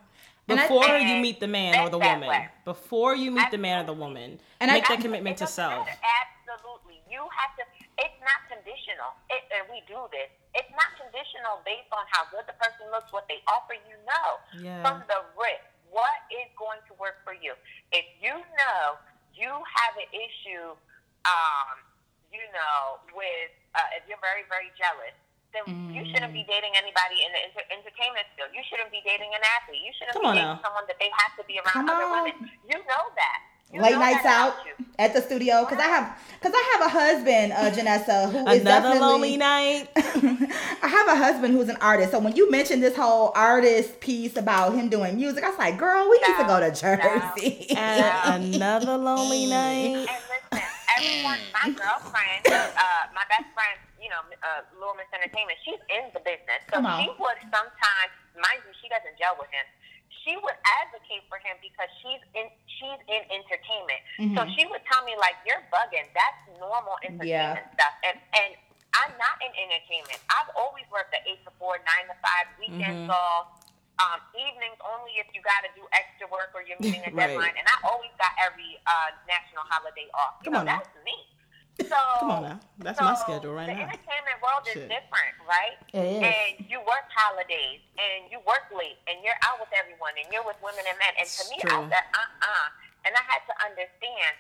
before you meet the man or the woman. Way. Before you meet Absolutely. the man or the woman, and make I, that commitment to self. Absolutely, you have to. It's not conditional, it, and we do this. It's not conditional based on how good the person looks, what they offer. You know, yeah. from the rip, what is going to work for you. If you know you have an issue, um, you know, with uh, if you're very very jealous then mm. you shouldn't be dating anybody in the inter- entertainment field. You shouldn't be dating an athlete. You shouldn't Come be dating now. someone that they have to be around Come other on. women. You know that. You Late nights out at the studio because I have because I have a husband, uh, Janessa, who is another lonely night. I have a husband who's an artist. So when you mentioned this whole artist piece about him doing music, I was like, "Girl, we no, need to go to Jersey." No, no. another lonely night. And listen, everyone, my girlfriend, uh, my best friend you know, uh, Little Miss Entertainment, she's in the business. So she would sometimes, mind you, she doesn't gel with him. She would advocate for him because she's in she's in entertainment. Mm-hmm. So she would tell me like, "You're bugging. That's normal entertainment yeah. stuff." And and I'm not in entertainment. I've always worked at eight to four, nine to five, weekends mm-hmm. off. Um, evenings only if you got to do extra work or you're meeting a right. deadline. And I always got every uh, national holiday off. You Come know, on, that's me. So come on now, that's so my schedule right the now. The entertainment world is Shit. different, right? It is. And you work holidays, and you work late, and you're out with everyone, and you're with women and men. And to me, True. I said, uh, uh-uh. uh and I had to understand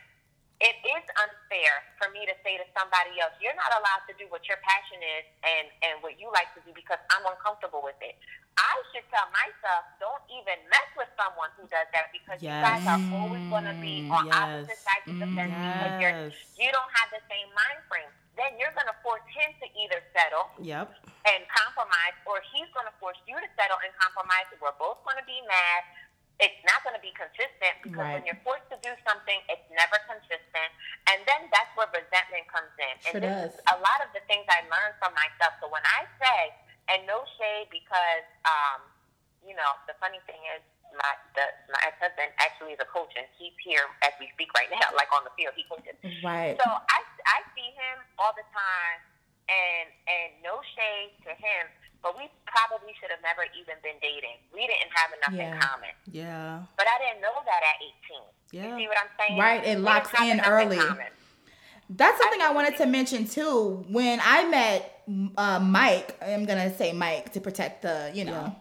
it is unfair for me to say to somebody else, you're not allowed to do what your passion is and, and what you like to do because I'm uncomfortable with it. I should tell myself, don't even mess with someone who does that because yes. you guys are always going to be on yes. opposite sides of the mm, fence yes. because you're, you don't have the same mind frame. Then you're going to force him to either settle yep. and compromise or he's going to force you to settle and compromise. We're both going to be mad it's not going to be consistent because right. when you're forced to do something, it's never consistent. And then that's where resentment comes in. Sure and this does. is a lot of the things I learned from myself. So when I say, and no shade because, um, you know, the funny thing is, my the, my ex husband actually is a coach and he's here as we speak right now, like on the field. He coaches. Right. So I I see him all the time, and and no shade to him, but we probably should have never even been dating. We didn't have enough yeah. in common. Yeah. But I didn't know that at 18. Yeah. You see what I'm saying? Right. It we locks in early. In That's something I, I wanted to mention too. When I met uh, Mike, I'm gonna say Mike to protect the, you know,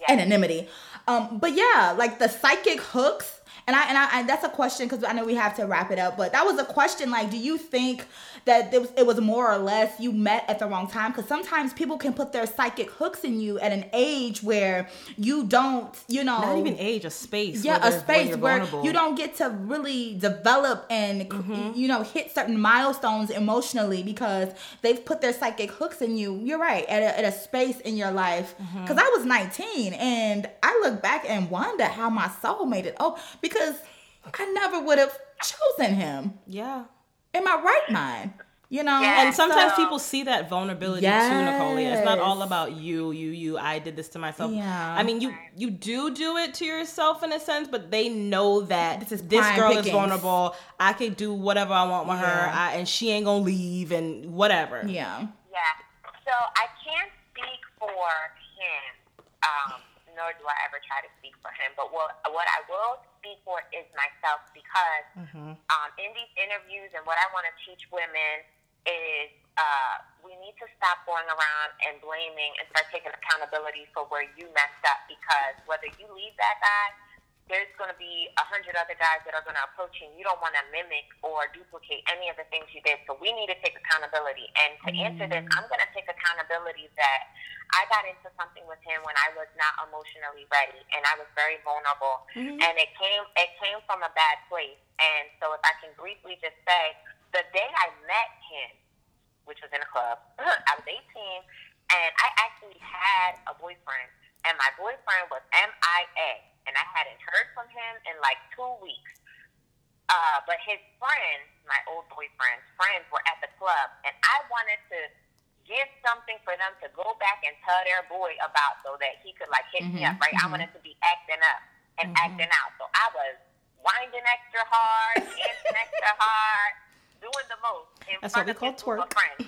yeah. anonymity. Um, but yeah, like the psychic hooks and I and I and that's a question because I know we have to wrap it up, but that was a question. Like, do you think that it was, it was more or less you met at the wrong time? Because sometimes people can put their psychic hooks in you at an age where you don't, you know, not even age, a space. Yeah, a space where you don't get to really develop and mm-hmm. you know hit certain milestones emotionally because they've put their psychic hooks in you. You're right at a, at a space in your life. Because mm-hmm. I was 19 and I look back and wonder how my soul made it. Oh, because because I never would have chosen him. Yeah. In my right mind. You know, and sometimes so, people see that vulnerability yes. too, Nicole. It's not all about you, you, you. I did this to myself. Yeah. I mean, you you do do it to yourself in a sense, but they know that this, is this girl pickings. is vulnerable. I could do whatever I want with yeah. her, I, and she ain't gonna leave, and whatever. Yeah. Yeah. So I can't speak for him. Um, nor do I ever try to speak for him. But what what I will speak for is myself because mm-hmm. um, in these interviews and what I want to teach women is uh, we need to stop going around and blaming and start taking accountability for where you messed up because whether you leave that guy there's going to be a hundred other guys that are going to approach you. And you don't want to mimic or duplicate any of the things you did. So we need to take accountability. And to mm-hmm. answer this, I'm going to take accountability that I got into something with him when I was not emotionally ready, and I was very vulnerable. Mm-hmm. And it came it came from a bad place. And so if I can briefly just say, the day I met him, which was in a club, I was 18, and I actually had a boyfriend, and my boyfriend was MIA hadn't heard from him in like two weeks. Uh, but his friends, my old boyfriend's friends, were at the club, and I wanted to give something for them to go back and tell their boy about so that he could like hit mm-hmm, me up, right? Mm-hmm. I wanted to be acting up and mm-hmm. acting out. So I was winding extra hard, dancing extra hard, doing the most in That's front what we call twerk. Friends.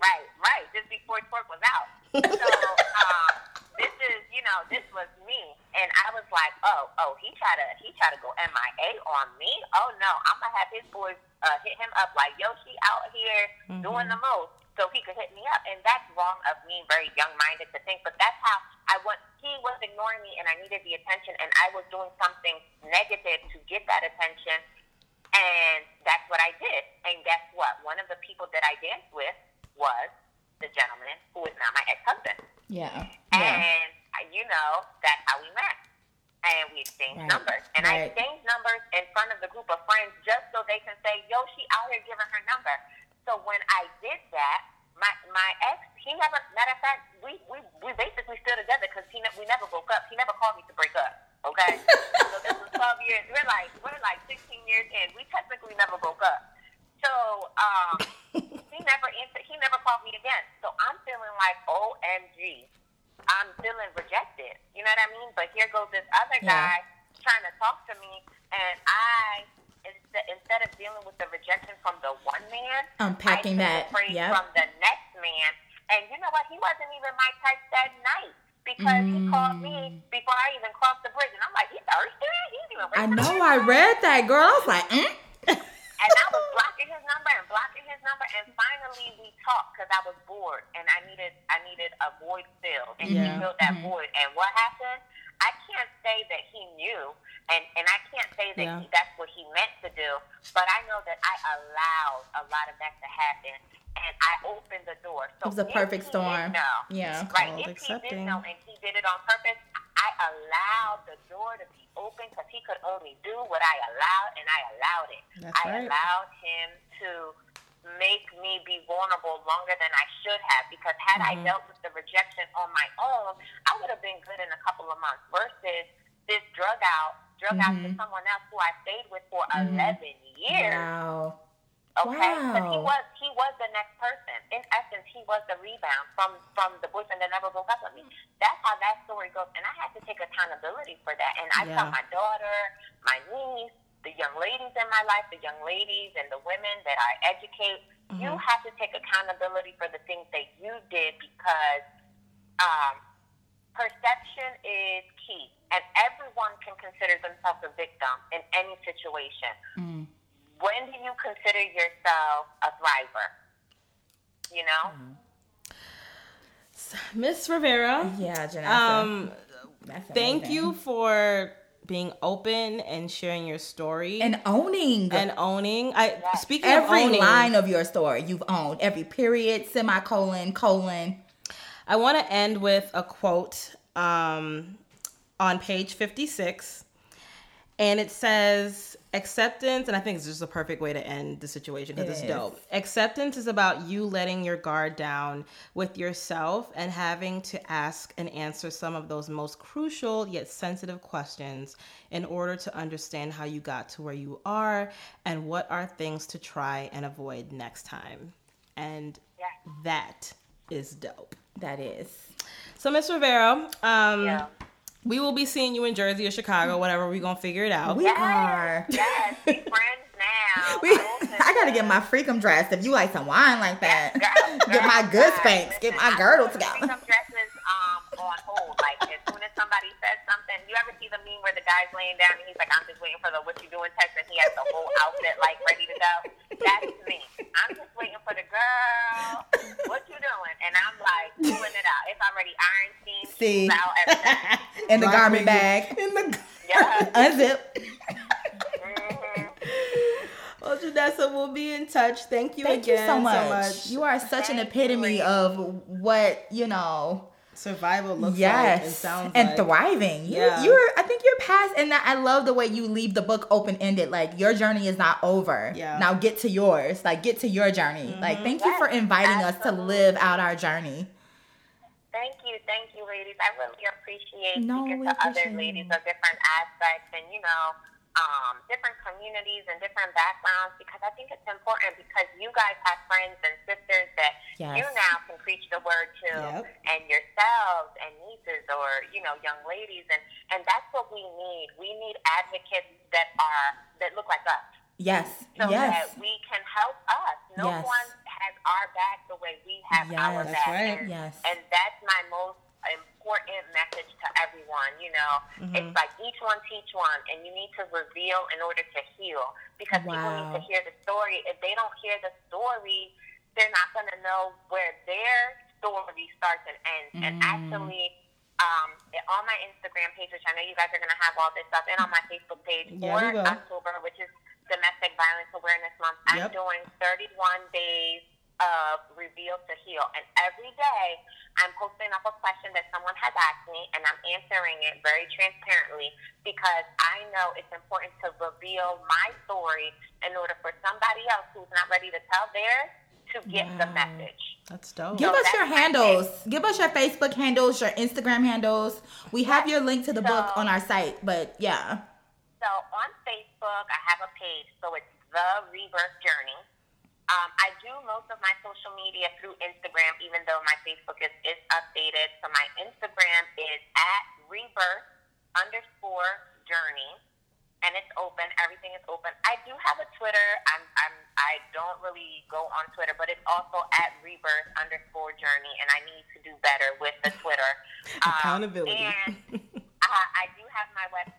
right, right. Just before twerk was out. So um, this is, you know, this was me. And I was like, oh, oh, he tried to, he tried to go MIA on me. Oh no, I'm gonna have his boys uh, hit him up like, yo, she out here mm-hmm. doing the most, so he could hit me up. And that's wrong of me, very young-minded to think. But that's how I want. He was ignoring me, and I needed the attention, and I was doing something negative to get that attention. And that's what I did. And guess what? One of the people that I danced with was the gentleman who is now my ex-husband. Yeah. And yeah. you know, that's how we met. And we exchanged right. numbers. And right. I exchanged numbers in front of the group of friends just so they can say, yo, she out here giving her number. So when I did that, my my ex, he never, matter of fact, we, we, we basically still together because he ne- we never broke up. He never called me to break up. Okay? so this was 12 years. We're like, we're like 16 years in. We technically never broke up. So, um, he never answered. He never called me again. So I'm feeling like, OMG, I'm feeling rejected. You know what I mean? But here goes this other guy yeah. trying to talk to me, and I instead, instead of dealing with the rejection from the one man, unpacking that yep. from the next man. And you know what? He wasn't even my type that night because mm. he called me mm. before I even crossed the bridge, and I'm like, he thirsty? He's even. I know. I read that, girl. I was like, mm? and I was blocking his number and blocking his number, and finally we talked because I was bored and I needed I needed a void filled, and yeah. he filled that mm-hmm. void. And what happened? I can't say that he knew, and and I can't say that yeah. he, that's what he meant to do, but I know that I allowed a lot of that to happen, and I opened the door. So it was a perfect storm. Know, yeah, right. If accepting. he did know and he did it on purpose, I allowed the door to be open because he could only do what I allowed, and I allowed it. That's I right. allowed him to make me be vulnerable longer than I should have because had mm-hmm. I dealt with the rejection on my own, I would have been good in a couple of months versus this drug out, drug mm-hmm. out to mm-hmm. someone else who I stayed with for mm-hmm. 11 years. Wow. Okay, because wow. he was he was the next person. In essence, he was the rebound from from the boyfriend that never broke up with me. That's how that story goes, and I had to take accountability for that. And I yeah. tell my daughter, my niece, the young ladies in my life, the young ladies and the women that I educate, mm-hmm. you have to take accountability for the things that you did because um, perception is key, and everyone can consider themselves a victim in any situation. Mm when do you consider yourself a thriver? You know? Miss Rivera. Yeah, Janessa. Um, thank you for being open and sharing your story and owning and owning. I yes. speaking every of owning, line of your story you've owned every period, semicolon, colon. I want to end with a quote um, on page fifty six, and it says, acceptance and i think it's just a perfect way to end the situation because it it's dope acceptance is about you letting your guard down with yourself and having to ask and answer some of those most crucial yet sensitive questions in order to understand how you got to where you are and what are things to try and avoid next time. And yeah. that is dope. That is. So miss rivera um yeah we will be seeing you in Jersey or Chicago, whatever. We're gonna figure it out. We yes, are. Yes, we friends now. We, I gotta get my freakum dressed. If you like some wine like that, girl, girl, get my good Spanx. Get my girdle together. Ever the where the guy's laying down and he's like, "I'm just waiting for the what you doing text," and he has the whole outfit like ready to go. That's me. I'm just waiting for the girl. What you doing? And I'm like pulling it out. It's already iron steam. See. Out, everything. in the garment bag. In the yeah. unzip. Mm-hmm. Well, Janessa, we'll be in touch. Thank you Thank again you so much. so much. You are such Thank an epitome you. of what you know survival looks yes. like and sounds and like. thriving. You, yeah. you're I think you're past and I love the way you leave the book open ended. Like your journey is not over. Yeah. Now get to yours. Like get to your journey. Mm-hmm. Like thank yes, you for inviting absolutely. us to live out our journey. Thank you, thank you, ladies. I really appreciate no, speaking to other ladies of different aspects, and you know, um, different communities and different backgrounds because I think it's important because you guys have friends and sisters that yes. you now can preach the word to, yep. and yourselves and nieces or you know young ladies, and and that's what we need. We need advocates that are that look like us. Yes. So yes. that we can help us. No yes. one has our back the way we have yes, our back. Right. And, yes. and that's my most important message to everyone. You know, mm-hmm. it's like each one teach one, and you need to reveal in order to heal because wow. people need to hear the story. If they don't hear the story, they're not going to know where their story starts and ends. Mm. And actually, um, on my Instagram page, which I know you guys are going to have all this stuff, and on my Facebook page yeah, for October, which is Domestic Violence Awareness Month, yep. I'm doing 31 days Uh, of Reveal to Heal. And every day, I'm posting up a question that someone has asked me, and I'm answering it very transparently because I know it's important to reveal my story in order for somebody else who's not ready to tell theirs to get wow. the message. That's dope. Give so us your handles. Give us your Facebook handles, your Instagram handles. We have your link to the so, book on our site, but yeah. So on Facebook, I have a page. So it's The Rebirth Journey. Um, I do most of my social media through Instagram, even though my Facebook is, is updated. So my Instagram is at rebirth underscore journey, and it's open. Everything is open. I do have a Twitter. I'm, I'm I don't really go on Twitter, but it's also at rebirth underscore journey, and I need to do better with the Twitter. Accountability. Um, and uh, I do have my website,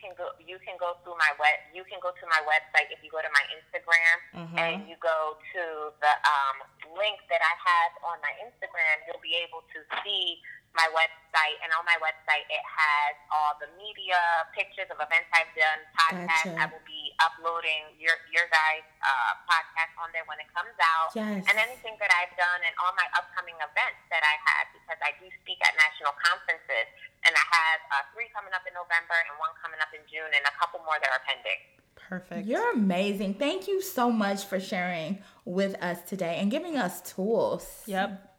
can go. You can go through my web. You can go to my website if you go to my Instagram mm-hmm. and you go to the um, link that I have on my Instagram. You'll be able to see my website, and on my website it has all the media, pictures of events I've done, podcasts. Gotcha. I will be uploading your your guys' uh, podcast on there when it comes out, yes. and anything that I've done and all my upcoming events that I have because I do speak at national conferences, and I have uh, three coming up in November and one coming up in June, and a couple more that are pending. Perfect. You're amazing. Thank you so much for sharing with us today and giving us tools. Yep.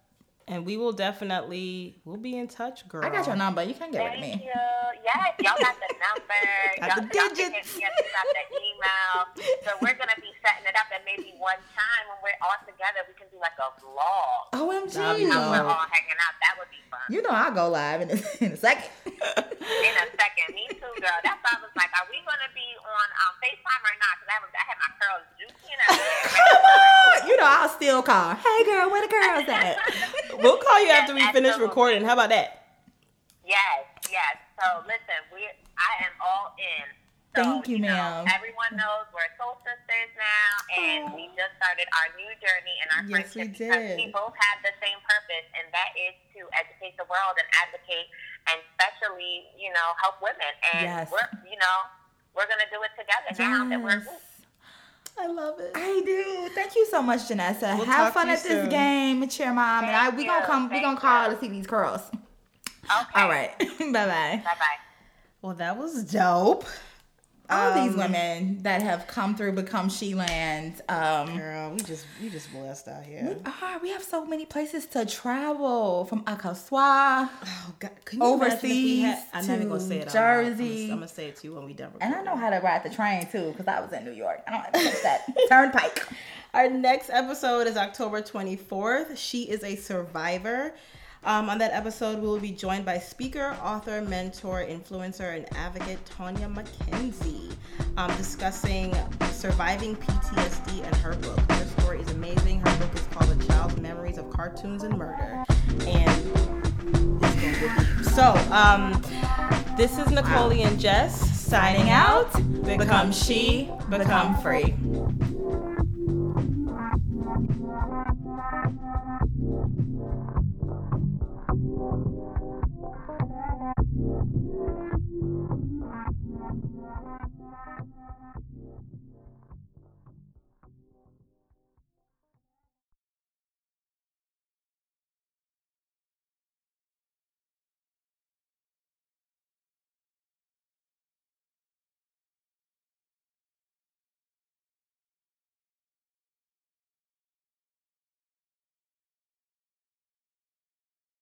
And we will definitely we'll be in touch, girl. I got your number. You can get Thank with me. You. Yes, y'all got the number. got y'all, the digits. Y'all can got the email. So we're gonna be setting it up, and maybe one time when we're all together, we can do like a vlog. OMG! We're all hanging out. That would be fun. You know, I'll go live in a, in a second. In a second, me too, girl. That's why I was like, are we gonna be on um, Facetime or not? Because I, I had my curls juicy and You know, I'll still call. Hey, girl, where the girls at? we'll call you yes, after we finish recording. How about that? Yes, yes. So listen, we I am all in. So, Thank you, you ma'am. Know, everyone knows we're soul sisters now, and oh. we just started our new journey and our yes, friendship we because we both have the same purpose, and that is to educate the world and advocate, and especially, you know, help women. And yes. we're, you know, we're gonna do it together yes. now that we're. I love it. I do. Thank you so much, Janessa. We'll Have fun at soon. this game, cheer mom, Thank and I we gonna come. Thank we gonna call you. to see these curls. Okay. All right. bye bye. Bye bye. Well, that was dope. All um, these women that have come through, become She Land. Um, girl, we just we just blessed out here. We are. We have so many places to travel from Akaswa, oh, God. overseas. Had, I'm not even gonna say it. Jersey. I'm gonna, I'm gonna say it to you when we done. Recording. And I know how to ride the train too, because I was in New York. I don't have to touch that turnpike. Our next episode is October 24th. She is a survivor. Um, on that episode, we will be joined by speaker, author, mentor, influencer, and advocate Tanya McKenzie, um, discussing surviving PTSD and her book. Her story is amazing. Her book is called A Child's Memories of Cartoons and Murder. And so, um, this is Nicole and Jess signing out. Become she, become free.